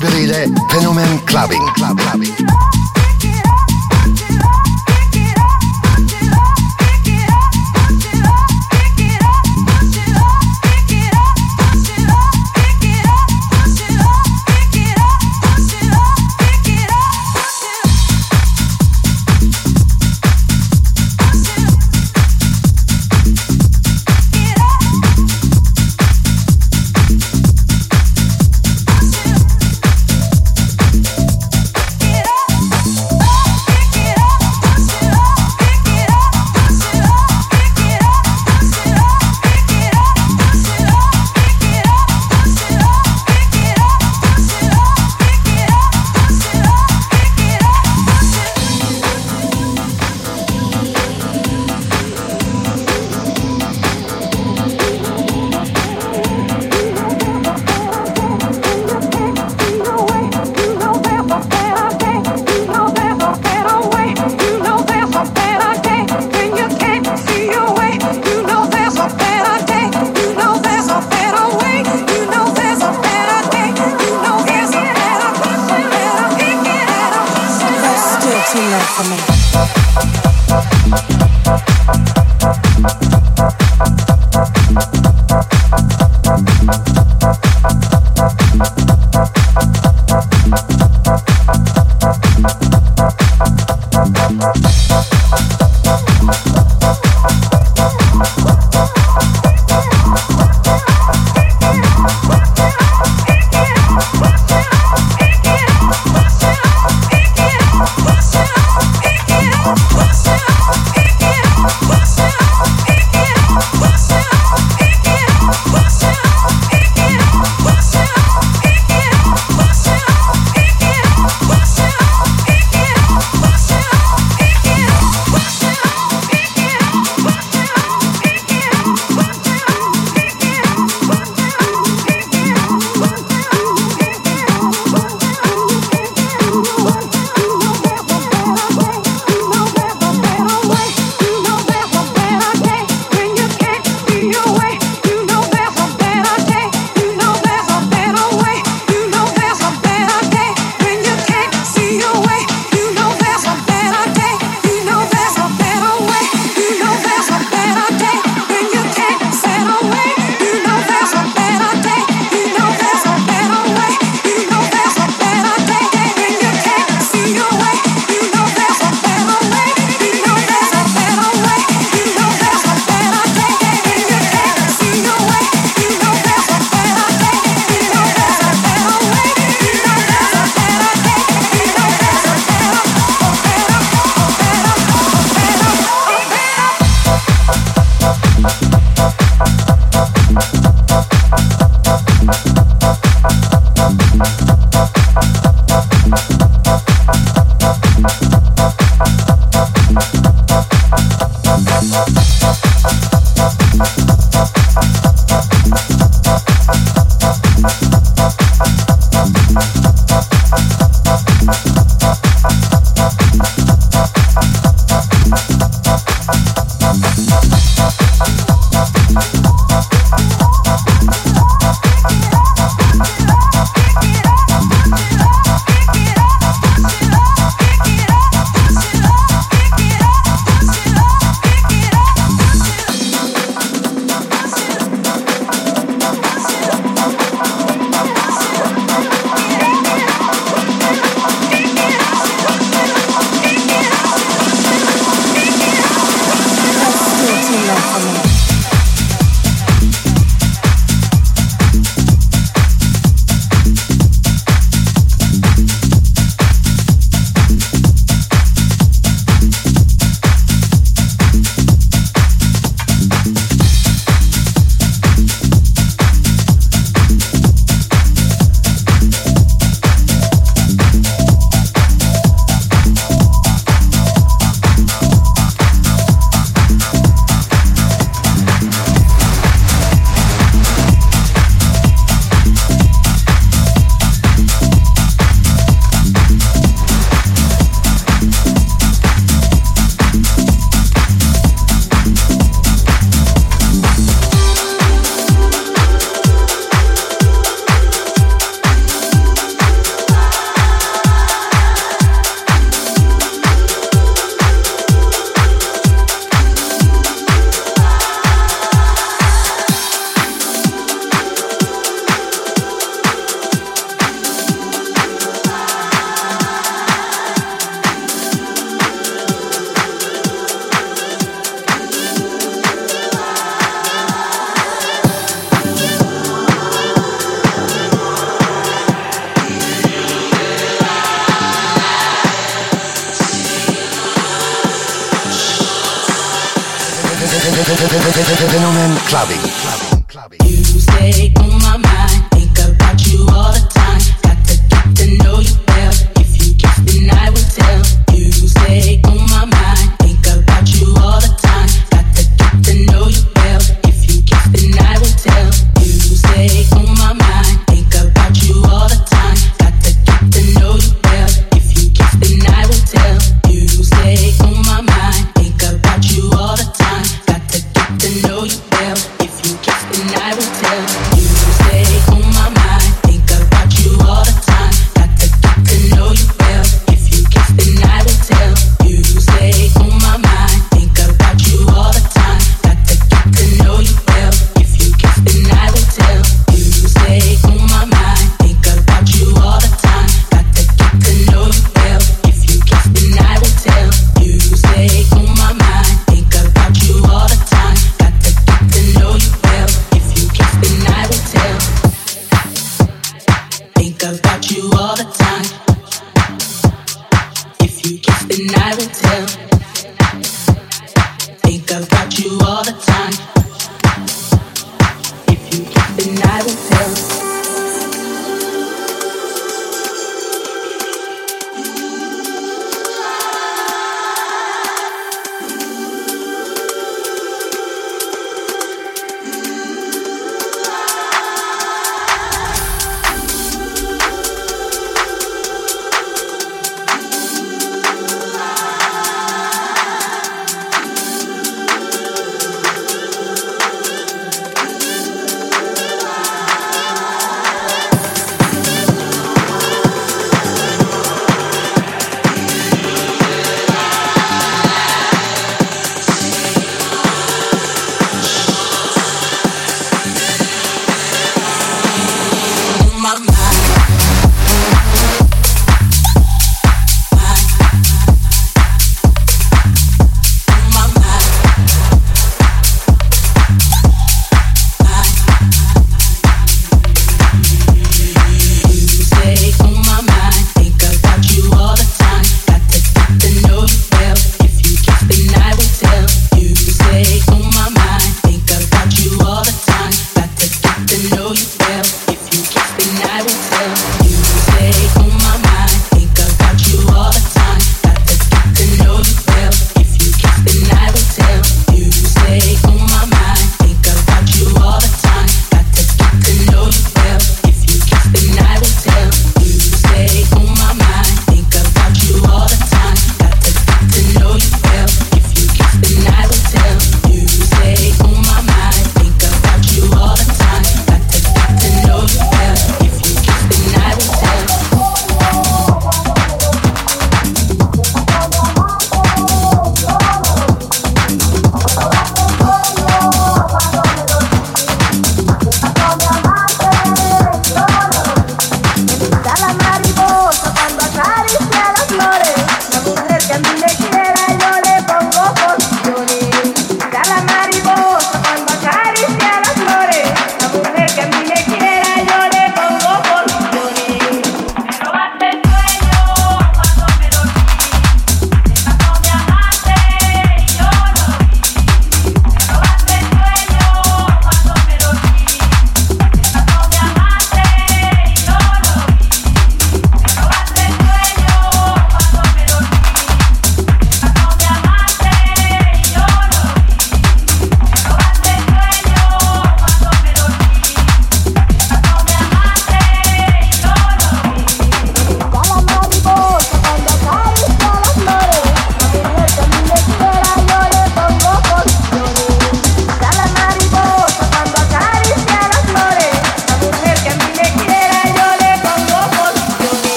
Cable Fenomen Clubbin'. Club, clubbing.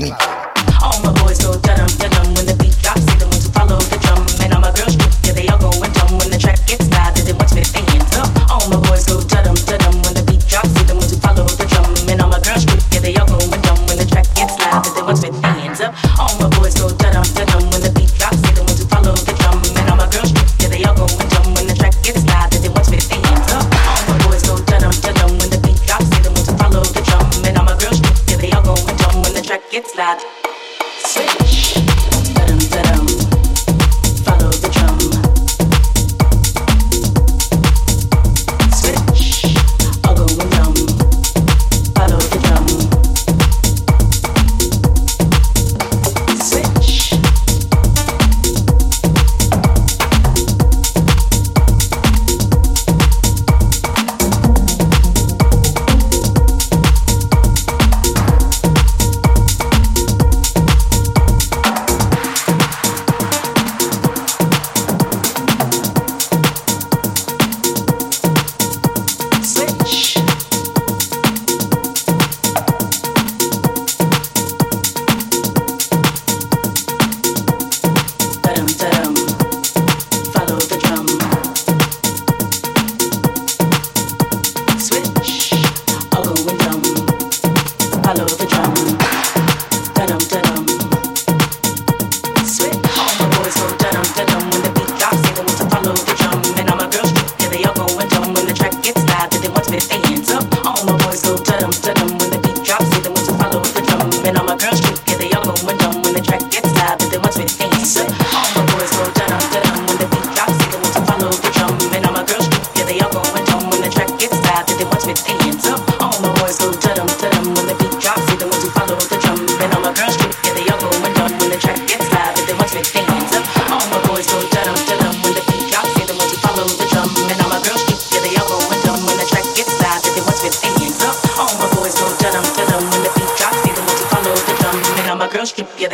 Clubbing.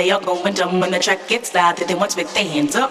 they all going dumb when the track gets loud. want to with their hands up.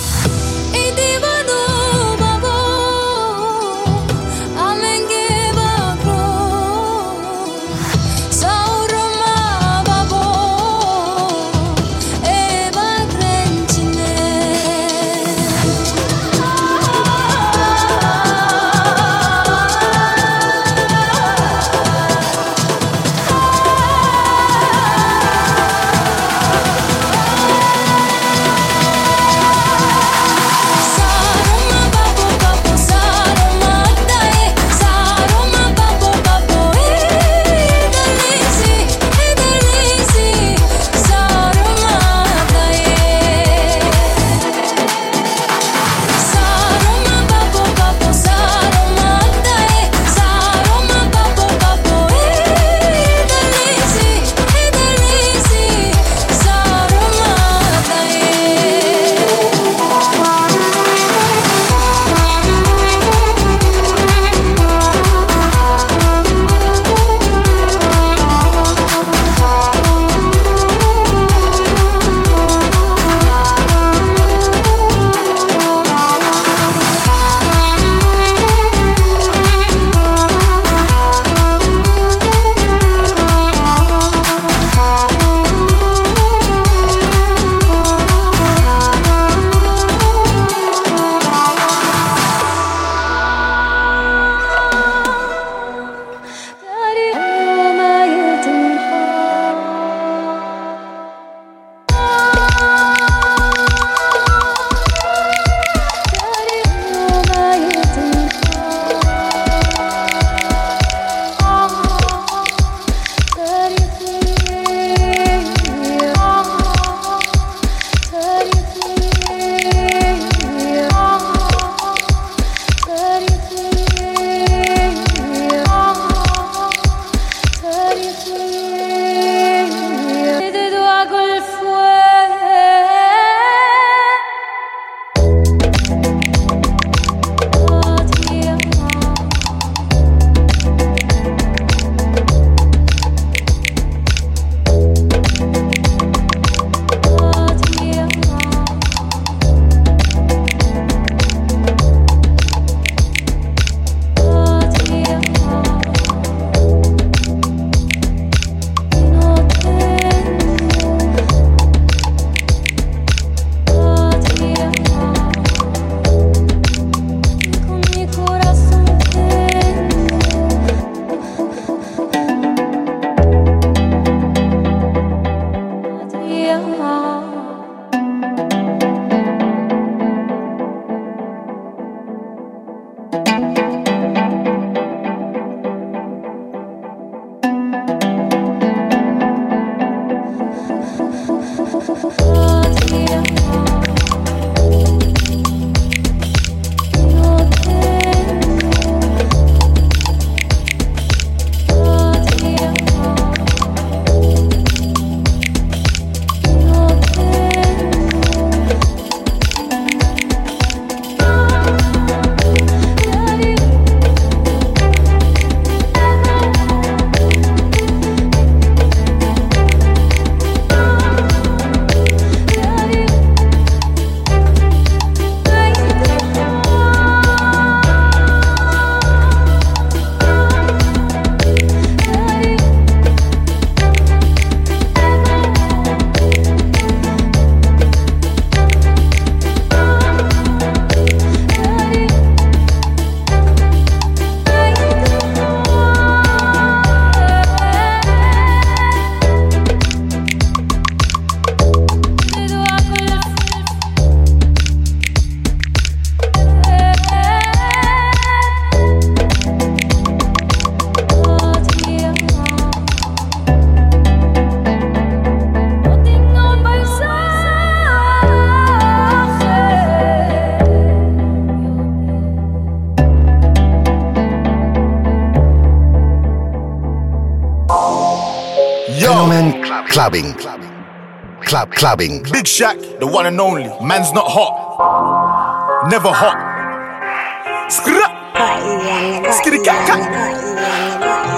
Clubbing. Club clubbing. Big Shaq, the one and only. Man's not hot. Never hot. Skra. Skitty cat cat.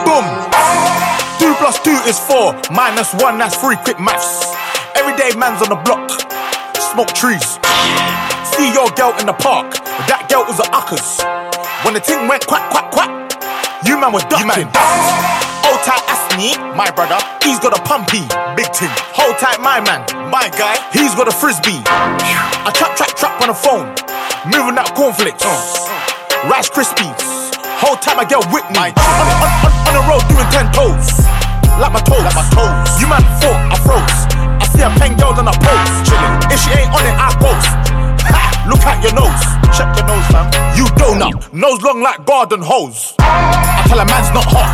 Boom. Two plus two is four. Minus one, that's three. Quick maths. Everyday man's on the block, smoke trees. See your girl in the park, that girl was a uckers. When the thing went quack, quack, quack, you man was ducking. Hold tight, Asni, my brother, he's got a pumpy, big thing. Hold tight, my man, my guy, he's got a frisbee. I trap, trap, trap on the phone, moving that cornflakes, uh. Rice Krispies. Whole time I get with me. On, on, on, on the road doing ten toes, like my toes. Like my toes. You man thought I froze. I see a pen girls on a pose, chilling. If she ain't on it, I. Ha! Look at your nose. Check your nose, fam. You donut. Nose long like garden hose. I tell a man's not hot.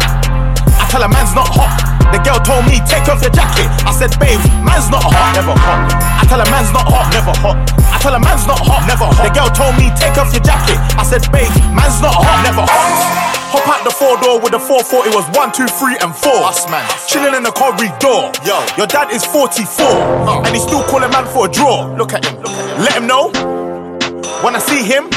I tell a man's not hot. The girl told me, take off your jacket. I said, babe, man's not hot. Never hot. I tell a man's not hot. Never hot. I tell a man's not hot. Never hot. The girl told me, take off your jacket. I said, babe, man's not hot. Never hot. Hop out the four door with the 440 was one, two, three, and four. Us man. Chilling in the corridor. Yo, your dad is 44. And he's still calling man for a draw. Look at him. Look at him. Let him know. When I see him,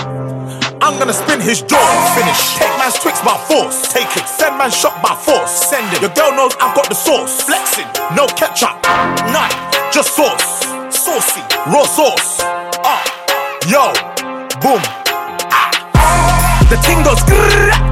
I'm gonna spin his jaw. Finish. Take man's twix by force. Take it. Send man shot by force. Send it. Your girl knows I've got the sauce. Flexing. No ketchup. None. Just sauce. Saucy. Raw sauce. Ah. Yo. Boom. Ah. The ting goes. grrrr,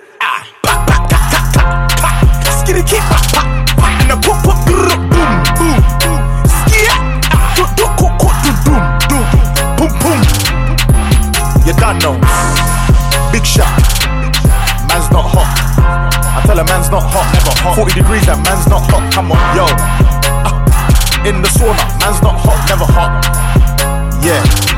Skitty keep pa, pa, pa. And the pop, pop, boom, boom, boom. Skia, ah, do, do, do, doom, doom. Boom, boom. You done know. Big shot. Man's not hot. I tell a man's not hot, never hot. 40 degrees, that man's not hot. Come on, yo. Ah, in the sauna, man's not hot, never hot.